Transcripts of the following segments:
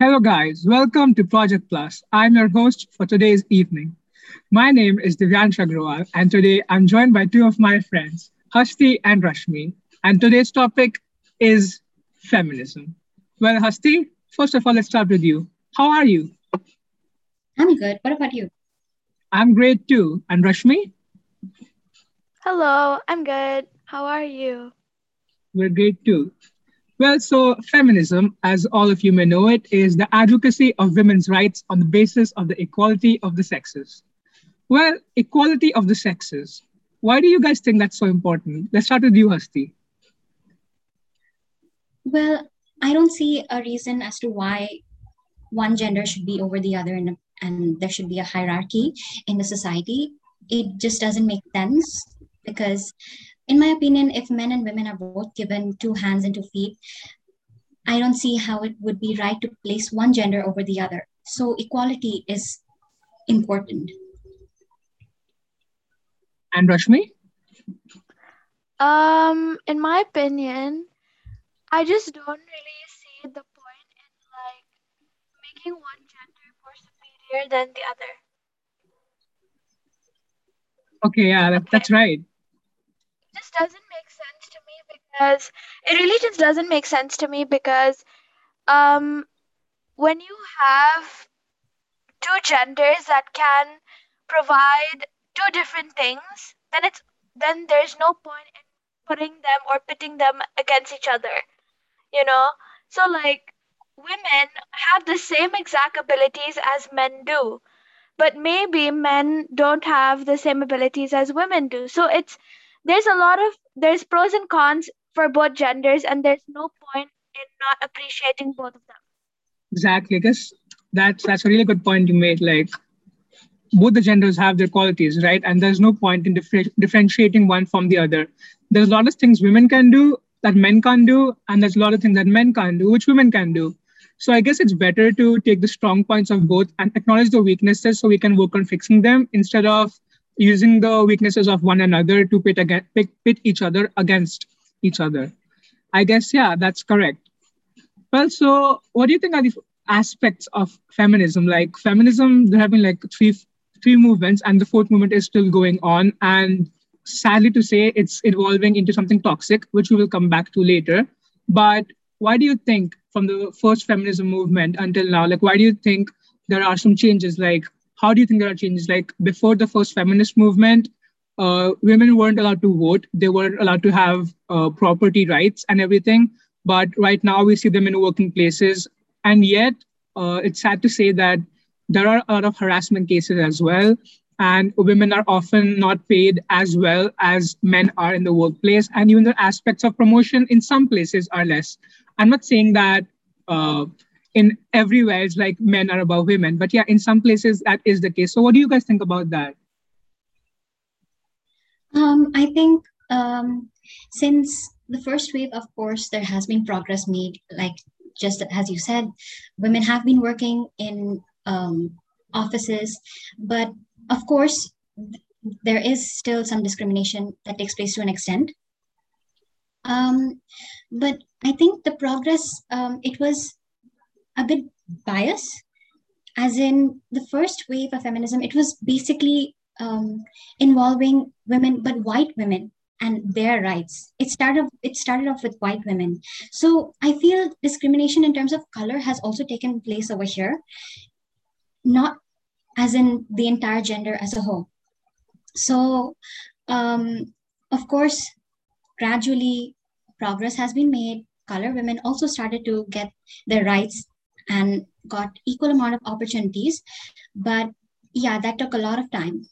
Hello, guys. Welcome to Project Plus. I'm your host for today's evening. My name is Divyansh Agrawal, and today I'm joined by two of my friends, Hasti and Rashmi. And today's topic is feminism. Well, Hasti, first of all, let's start with you. How are you? I'm good. What about you? I'm great too. And Rashmi? Hello, I'm good. How are you? We're great too. Well, so feminism, as all of you may know it, is the advocacy of women's rights on the basis of the equality of the sexes. Well, equality of the sexes. Why do you guys think that's so important? Let's start with you, Hasti. Well, I don't see a reason as to why one gender should be over the other and, and there should be a hierarchy in the society. It just doesn't make sense because in my opinion, if men and women are both given two hands and two feet, I don't see how it would be right to place one gender over the other. So equality is important. And Rashmi? Um, in my opinion, I just don't really see the point in like making one gender more superior than the other. Okay, yeah, that, that's right just doesn't make sense to me because it really just doesn't make sense to me because um when you have two genders that can provide two different things then it's then there's no point in putting them or pitting them against each other you know? So like women have the same exact abilities as men do but maybe men don't have the same abilities as women do. So it's there's a lot of there's pros and cons for both genders and there's no point in not appreciating both of them. Exactly. Because that's that's a really good point you made. Like both the genders have their qualities right? And there's no point in differ- differentiating one from the other. There's a lot of things women can do that men can't do and there's a lot of things that men can't do which women can do. So i guess it's better to take the strong points of both and acknowledge the weaknesses so we can work on fixing them instead of using the weaknesses of one another to pit, against, pit, pit each other against each other. I guess, yeah, that's correct. Well, so what do you think are the aspects of feminism? Like feminism, there have been like three three movements, and the fourth movement is still going on. And sadly to say, it's evolving into something toxic, which we will come back to later. But why do you think from the first feminism movement until now, like why do you think there are some changes? Like how do you think there are changes? Like before the first feminist movement, uh, women weren't allowed to vote. They weren't allowed to have uh, property rights and everything. But right now we see them in working places. And yet uh, it's sad to say that there are a lot of harassment cases as well. And women are often not paid as well as men are in the workplace. And even the aspects of promotion in some places are less. I'm not saying that uh, in everywhere it's like men are above women. But yeah in some places that is the case. So what do you guys think about that? Um, i think um, since the first wave of course there has been progress made like just as you said women have been working in um, offices. But of course there is still some discrimination that takes place to an extent. Um, but i think the progress um, it was a bit biased, as in the first wave of feminism, it was basically um, involving women, but white women and their rights. It started it started off with white women. So I feel discrimination in terms of color has also taken place over here, not as in the entire gender as a whole. So um, of course, gradually progress has been made. Color women also started to get their rights and got equal amount of opportunities. But yeah that took a lot of time.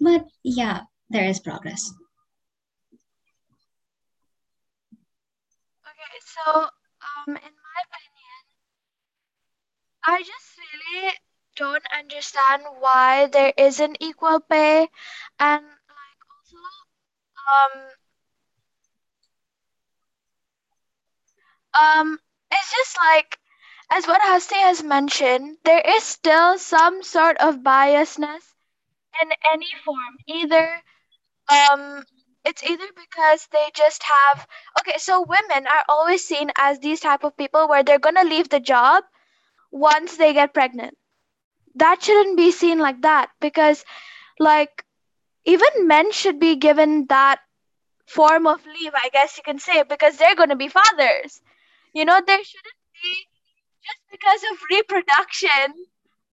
But yeah there is progress. Okay so um in my opinion i just really don't understand why there isn't equal pay and like also um um it's just like as what Hasti has mentioned, there is still some sort of biasness in any form. Either um it's either because they just have okay, so women are always seen as these type of people where they're gonna leave the job once they get pregnant. That shouldn't be seen like that because, like, even men should be given that form of leave, I guess you can say, because they're to be fathers. You know, there shouldn't be, just because of reproduction,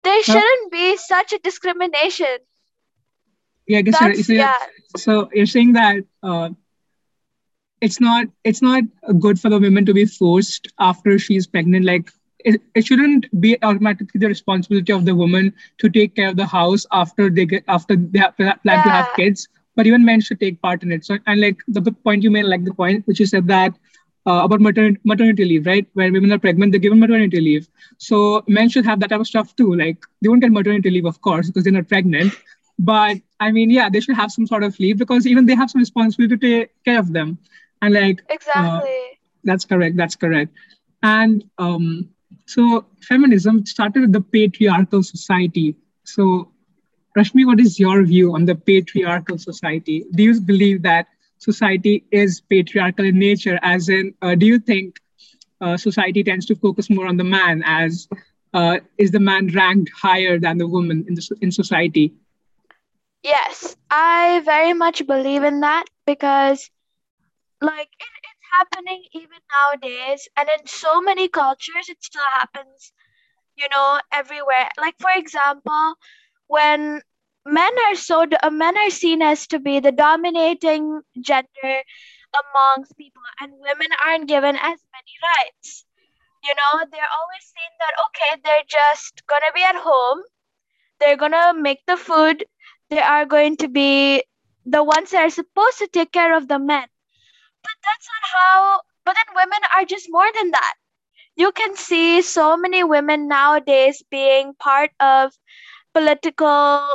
there shouldn't be such a discrimination. Yeah, I guess That's- so, yeah. so you're saying that uh, it's not it's not good for the women to be forced after she's pregnant. Like it, it shouldn't be automatically the responsibility of the woman to take care of the house after they get after they have, plan to have kids. But even men should take part in it. So and like the big point you made, like the point which you said that uh, about maternity, maternity leave, right? When women are pregnant, they're given maternity leave. So men should have that type of stuff too. Like they won't get maternity leave, of course, because they're not pregnant. But I mean, yeah, they should have some sort of leave because even they have some responsibility to take care of them. And like Exactly. that's correct. That's correct. And um, so feminism started with the patriarchal society. So, Rashmi, what is your view on the patriarchal society? Do you believe that society is patriarchal in nature? As in, uh, do you think uh, society tends to focus more on the man? As uh, is the man ranked higher than the woman in the in society? Yes, I very much believe in that because, like, it, it's happening even nowadays, and in so many cultures, it still happens, you know, everywhere. Like, for example, when men are so, uh, men are seen as to be the dominating gender amongst people, and women aren't given as many rights. You know, they're always seen that, okay, they're just gonna be at home, they're gonna make the food they are going to be the ones that are supposed to take care of the men. But that's not how, but then women are just more than that. You can see so many women nowadays being part of political,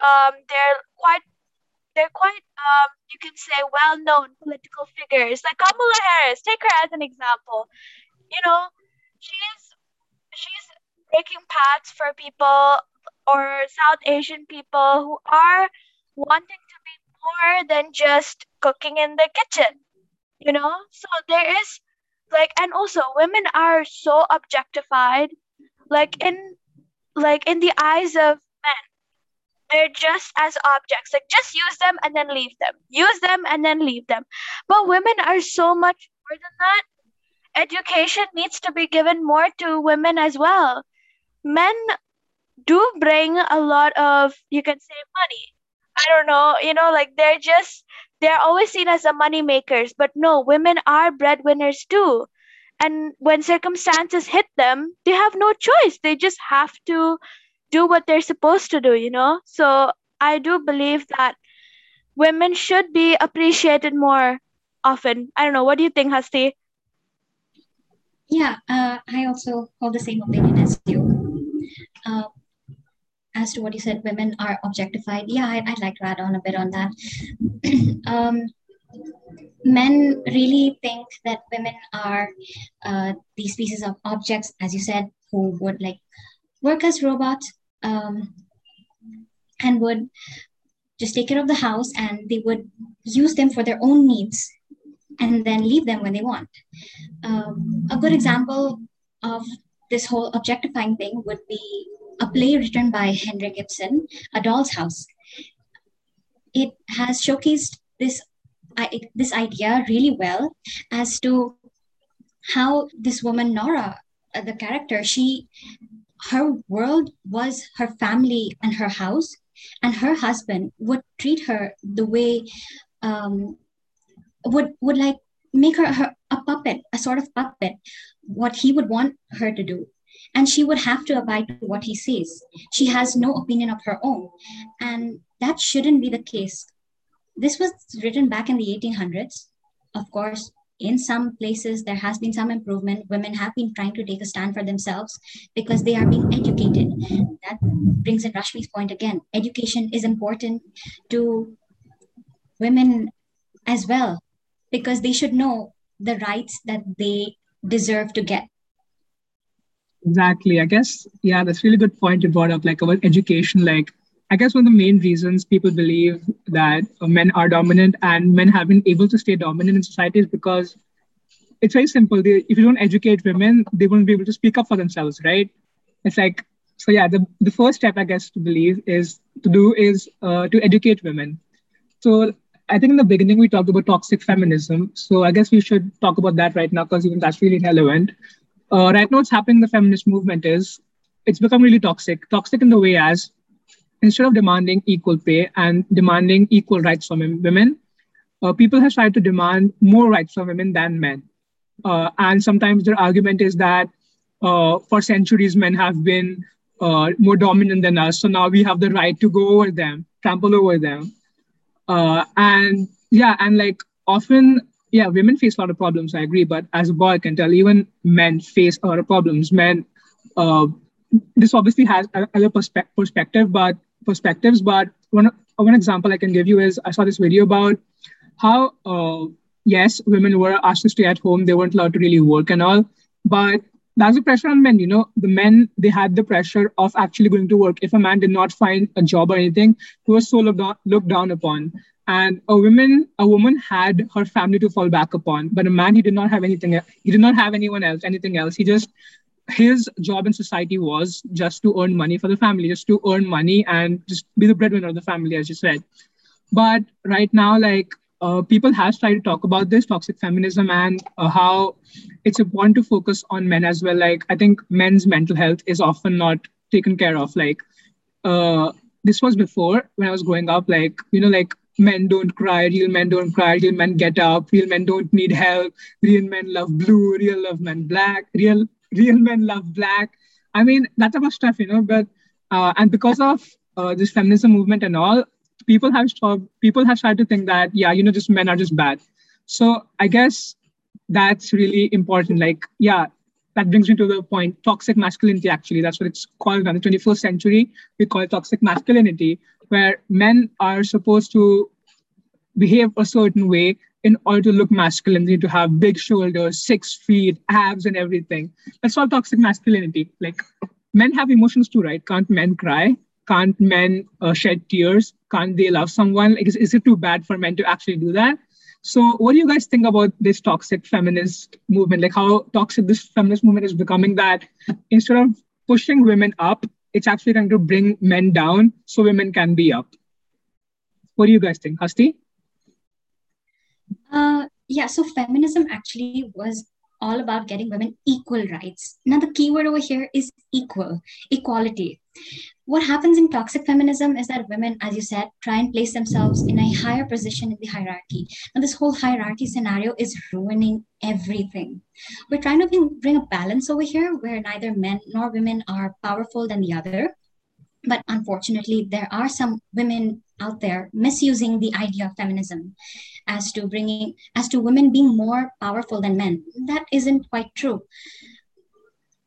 um, they're quite, they're quite, um, you can say well-known political figures like Kamala Harris. Take her as an example. You know, she's, she's breaking paths for people or South Asian people who are wanting to be more than just cooking in the kitchen, you know? So there is like, and also women are so objectified, like in like in the eyes of. They're just as objects. Like just use them and then leave them. Use them and then leave them. But women are so much more than that. Education needs to be given more to women as well. Men do bring a lot of you can say money i don't know you know like they're just they're always seen as the money makers but no women are breadwinners too and when circumstances hit them they have no choice they just have to do what they're supposed to do you know so i do believe that women should be appreciated more often i don't know what do you think hasti Yeah, uh, I also hold the same opinion as you. Uh, as to what you said, women are objectified. Yeah, I, I'd like to add on a bit on that. um, men really think that women are uh, these pieces of objects, as you said, who would like work as robots um, and would just take care of the house and they would use them for their own needs and then leave them when they want. Um, a good example of this whole objectifying thing would be a play written by Henrik Ibsen, A Doll's House. It has showcased this this idea really well as to how this woman Nora, uh, the character, she her world was her family and her house, and her husband would treat her the way um, would would like make her, her a puppet, a sort of puppet, what he would want her to do. And she would have to abide to what he says. She has no opinion of her own. And that shouldn't be the case. This was written back in the 1800s. Of course, in some places, there has been some improvement. Women have been trying to take a stand for themselves because they are being educated. That brings in Rashmi's point again. Education is important to women as well because they should know the rights that they deserve to get. Exactly. I guess, yeah, that's really good point you brought up, like about education. Like, I guess one of the main reasons people believe that men are dominant and men have been able to stay dominant in society is because it's very simple. They, if you don't educate women, they won't be able to speak up for themselves, right? it's like so yeah the, the first step i guess to believe is to do is uh, to educate women so i think in the beginning we talked about toxic feminism so i guess we should talk about that right now because even that's really relevant uh, right now what's happening in the feminist movement is it's become really toxic toxic in the way as instead of demanding equal pay and demanding equal rights from women uh, people have tried to demand more rights from women than men uh, and sometimes their argument is that uh, for centuries men have been uh, more dominant than us. So now we have the right to go over them, trample over them. Uh, and yeah, and like often, yeah, women face a lot of problems, I agree. But as a boy, I can tell even men face a lot of problems. Men, uh, this obviously has other perspe- perspective, but perspectives. But one, one example I can give you is I saw this video about how, uh, yes, women were asked to stay at home. They weren't allowed to really work and all. But that's the pressure on men you know the men they had the pressure of actually going to work if a man did not find a job or anything he was so looked down, looked down upon and a woman a woman had her family to fall back upon but a man he did not have anything he did not have anyone else anything else he just his job in society was just to earn money for the family just to earn money and just be the breadwinner of the family as you said but right now like uh, people have tried to talk about this toxic feminism and uh, how it's important to focus on men as well. Like I think men's mental health is often not taken care of. Like uh, this was before when I was growing up. Like you know, like men don't cry, real men don't cry, real men get up, real men don't need help, real men love blue, real love men black, real real men love black. I mean that type of stuff, you know. But uh, and because of uh, this feminism movement and all, people have stopped, people have started to think that yeah, you know, just men are just bad. So I guess that's really important. Like yeah, that brings me to the point toxic masculinity. Actually, that's what it's called in the 21st century. We call it toxic masculinity, where men are supposed to behave a certain way in order to look masculine. They need to have big shoulders, six feet, abs, and everything. That's all toxic masculinity. Like men have emotions too, right? Can't men cry? can't men uh, shed tears? Can't they love someone? Like, is, is it too bad for men to actually do that? So, what do you guys think about this toxic feminist movement? Like, how toxic this feminist movement is becoming that instead of pushing women up, it's actually trying to bring men down so women can be up. What do you guys think, Hasti? Uh, yeah, so feminism actually was all about getting women equal rights. Now, the key word over here is equal, equality. What happens in toxic feminism is that women, as you said, try and place themselves in a higher position in the hierarchy. Now, this whole hierarchy scenario is ruining everything. We're trying to bring a balance over here where neither men nor women are powerful than the other. But unfortunately, there are some women out there misusing the idea of feminism as to bringing as to women being more powerful than men. That isn't quite true.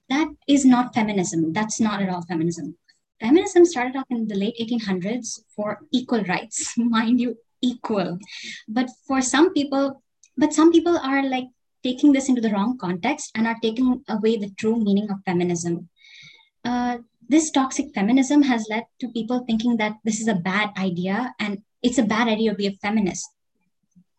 That is not feminism. That's not at all feminism. Feminism started off in the late 1800s for equal rights. Mind you equal. But for some people but some people are like taking this into the wrong context and are taking away the true meaning of feminism. Uh, this toxic feminism has led to people thinking that this is a bad idea and it's a bad idea to be a feminist.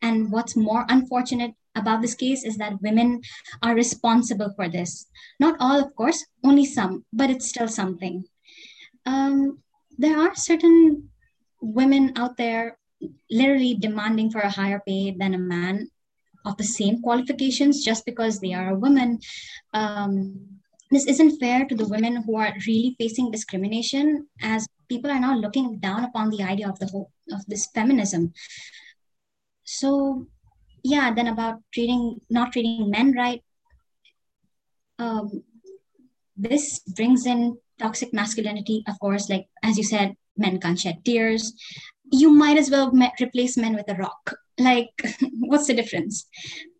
And what's more unfortunate about this case is that women are responsible for this. Not all, of course, only some, but it's still something. Um, there are certain women out there literally demanding for a higher pay than a man of the same qualifications just because they are a woman. Um, this isn't fair to the women who are really facing discrimination as people are now looking down upon the idea of the whole of this feminism. So yeah then about treating not treating men right um, this brings in toxic masculinity of course like as you said men can't shed tears. You might as well replace men with a rock. Like what's the difference?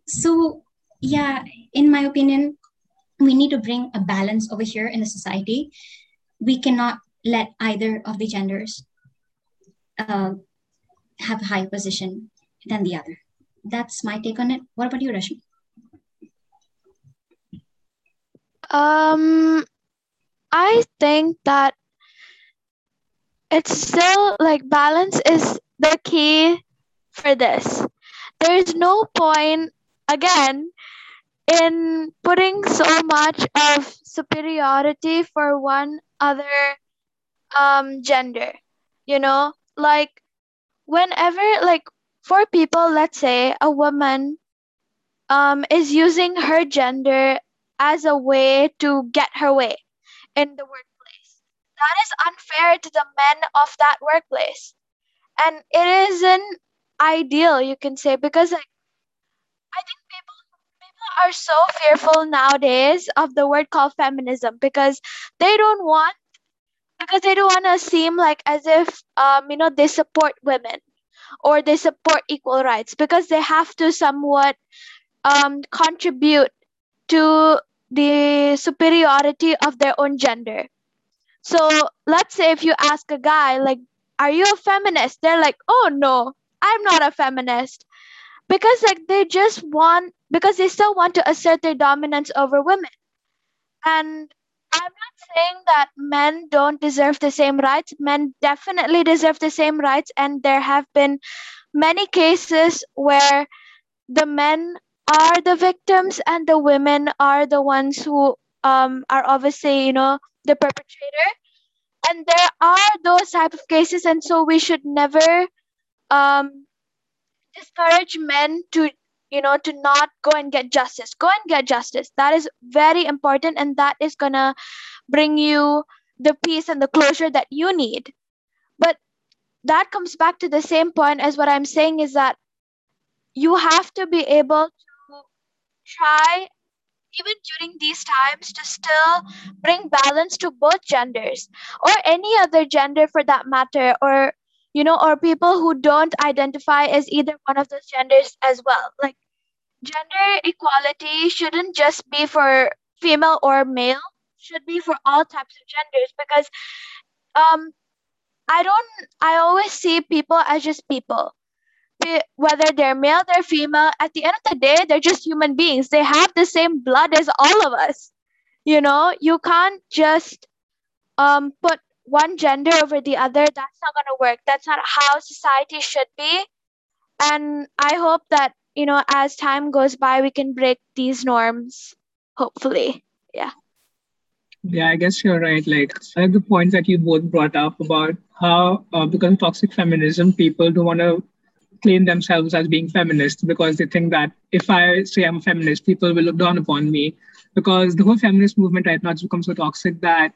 So yeah in my opinion we need to bring a balance over here in the society. We cannot let either of the genders uh, have a higher position than the other. That's my take on it. What about you, Rashmi? Um, I think that it's still like balance is the key for this. There's no point again in putting so much of superiority for one other um gender you know? Like whenever like for people let's say a woman um is using her gender as a way to get her way in the workplace that is unfair to the men of that workplace. And it isn't ideal you can say because like i think are so fearful nowadays of the word called feminism because they don't want because they don't want to seem like as if um you know they support women or they support equal rights because they have to somewhat um contribute to the superiority of their own gender. So let's say if you ask a guy like are you a feminist? they're like oh no i'm not a feminist. Because like they just want because they still want to assert their dominance over women. And i'm not saying that men don't deserve the same rights. Men definitely deserve the same rights. And there have been many cases where the men are the victims and the women are the ones who um, are obviously you know the perpetrator. And there are those type of cases. And so we should never um, discourage men to you know to not go and get justice. Go and get justice. That is very important and that is gonna bring you the peace and the closure that you need. But that comes back to the same point as what i'm saying is that you have to be able to try even during these times to still bring balance to both genders or any other gender for that matter or you know or people who don't identify as either one of those genders as well. Like gender equality shouldn't just be for female or male should be for all types of genders because um i don't i always see people as just people. Whether they're male they're female at the end of the day they're just human beings. They have the same blood as all of us. You know you can't just um put one gender over the other that's not going to work that's not how society should be and i hope that you know as time goes by we can break these norms hopefully yeah Yeah, I guess you're right. Like, I the points that you both brought up about how, uh, because of toxic feminism, people don't want to claim themselves as being feminists because they think that if I say I'm a feminist, people will look down upon me. Because the whole feminist movement right now has become so toxic that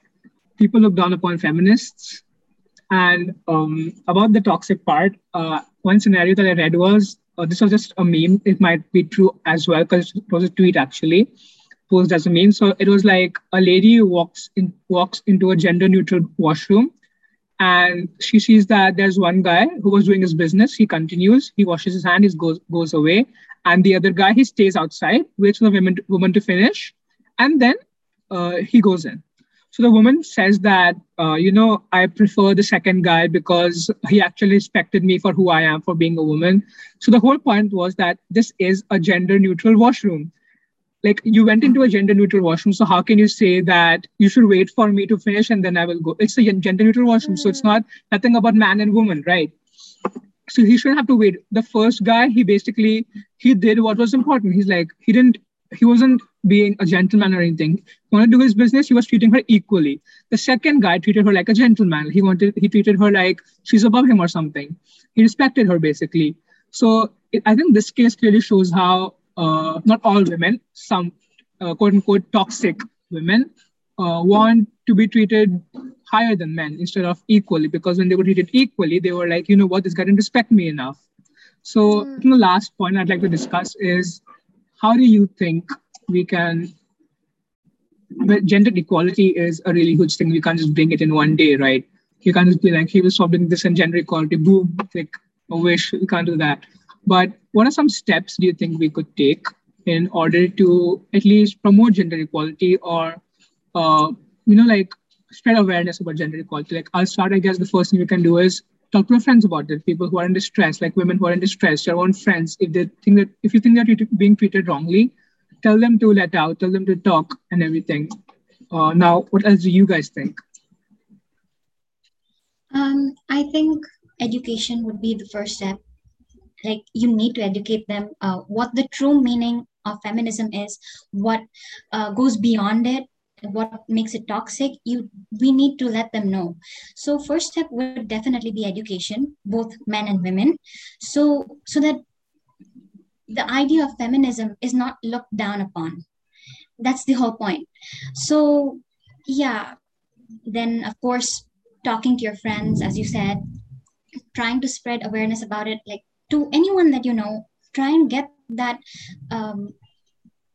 people look down upon feminists. And um, about the toxic part, uh, one scenario that I read was uh, this was just a meme. It might be true as well because it was a tweet actually posed as a meme. So it was like a lady walks in walks into a gender neutral washroom and she sees that there's one guy who was doing his business. He continues, he washes his hand, he goes goes away, and the other guy he stays outside, waits for the woman woman to finish, and then uh, he goes in. So the woman says that, uh, you know, I prefer the second guy because he actually respected me for who I am, for being a woman. So the whole point was that this is a gender neutral washroom. Like you went into a gender neutral washroom so how can you say that you should wait for me to finish and then i will go? It's a gender neutral washroom so it's not nothing about man and woman right? So he shouldn't have to wait. The first guy he basically he did what was important. He's like he didn't he wasn't being a gentleman or anything he wanted to do his business he was treating her equally. The second guy treated her like a gentleman. He wanted he treated her like she's above him or something. He respected her basically. So it, i think this case clearly shows how uh, not all women, some uh, quote unquote toxic women uh, want to be treated higher than men instead of equally because when they were treated equally, they were like, you know what, this guy didn't respect me enough. So mm. the last point I'd like to discuss is how do you think we can but gender equality is a really huge thing. We can't just bring it in one day, right? You can't just be like, he was solving this and gender equality, boom, like a wish. We can't do that. But what are some steps do you think we could take in order to at least promote gender equality or, uh, you know, like spread awareness about gender equality? Like, I'll start, I guess the first thing you can do is talk to your friends about it. People who are in distress, like women who are in distress, your own friends. If they think that, if you think that you're being treated wrongly, tell them to let out, tell them to talk and everything. Uh, now, what else do you guys think? Um, I think education would be the first step like you need to educate them uh, what the true meaning of feminism is what uh, goes beyond it what makes it toxic you we need to let them know so first step would definitely be education both men and women so so that the idea of feminism is not looked down upon that's the whole point so yeah then of course talking to your friends as you said trying to spread awareness about it like to anyone that you know try and get that um,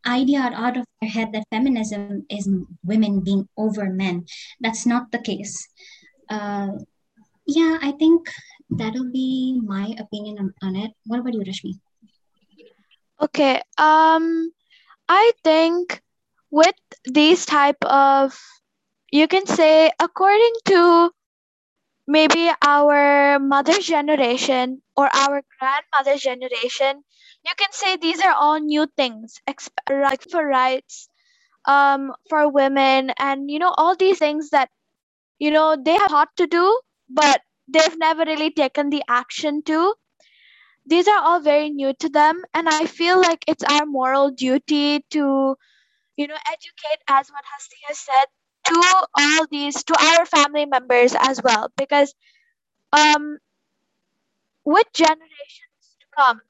idea out of their head that feminism is women being over men. That's not the case. Uh, yeah, I think that'll be my opinion on, on it. What about you, Rashmi? Okay. Um, I think with these type of, you can say, according to maybe our mother generation or our grandmother generation, you can say these are all new things like for rights um for women and you know all these things that you know they have thought to do but they've never really taken the action to these are all very new to them and i feel like it's our moral duty to you know educate as what hasti has said to all these to our family members as well because um with generations to come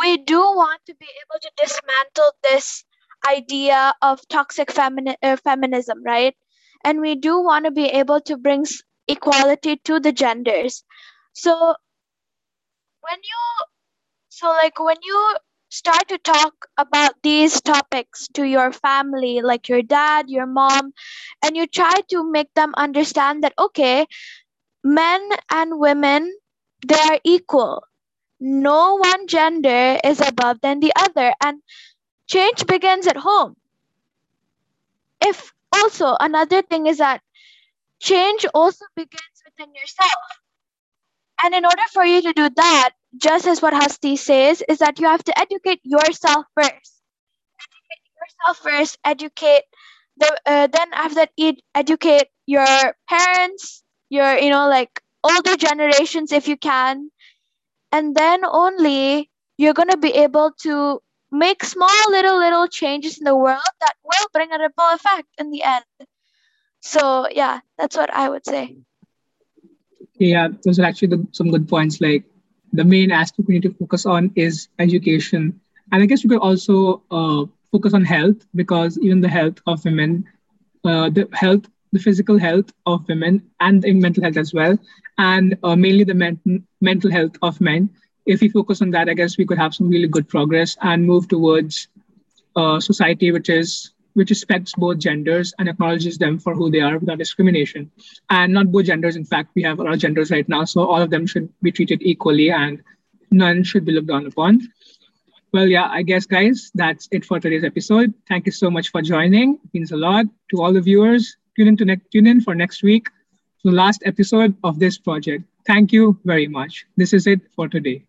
we do want to be able to dismantle this idea of toxic femini- uh, feminism, right? And we do want to be able to bring equality to the genders. So when you so like when you start to talk about these topics to your family like your dad your mom and you try to make them understand that okay men and women they are equal. No one gender is above than the other and change begins at home. If also another thing is that change also begins within yourself and in order for you to do that just as what hasti says is that you have to educate yourself first. Educate yourself first educate the uh, then after that educate your parents your you know like older generations if you can. And then only you're going to be able to make small little little changes in the world that will bring a ripple effect in the end. So yeah that's what i would say yeah those are actually the, some good points like the main aspect we need to focus on is education and i guess we could also uh, focus on health because even the health of women uh, the health the physical health of women and the mental health as well and uh, mainly the men- mental health of men. If we focus on that, I guess we could have some really good progress and move towards a society which is which respects both genders and acknowledges them for who they are without discrimination. And not both genders. In fact, we have a lot of genders right now, so all of them should be treated equally, and none should be looked down upon. Well, yeah, I guess, guys, that's it for today's episode. Thank you so much for joining. It means a lot to all the viewers. Tune in to ne- tune in for next week the last episode of this project. Thank you very much. This is it for today.